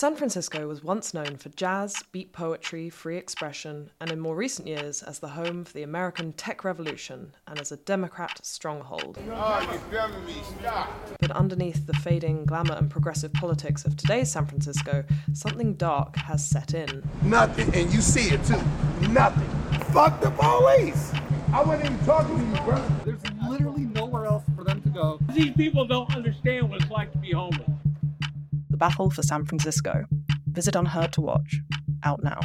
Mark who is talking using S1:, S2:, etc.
S1: San Francisco was once known for jazz, beat poetry, free expression, and in more recent years as the home for the American tech revolution and as a Democrat stronghold. But underneath the fading glamour and progressive politics of today's San Francisco, something dark has set in.
S2: Nothing, and you see it too. Nothing. Fuck the police. I wasn't even talking to you, brother.
S3: There's literally nowhere else for them to go. These people don't understand what it's like to be homeless.
S1: Battle for San Francisco. Visit UnHerd to watch. Out now.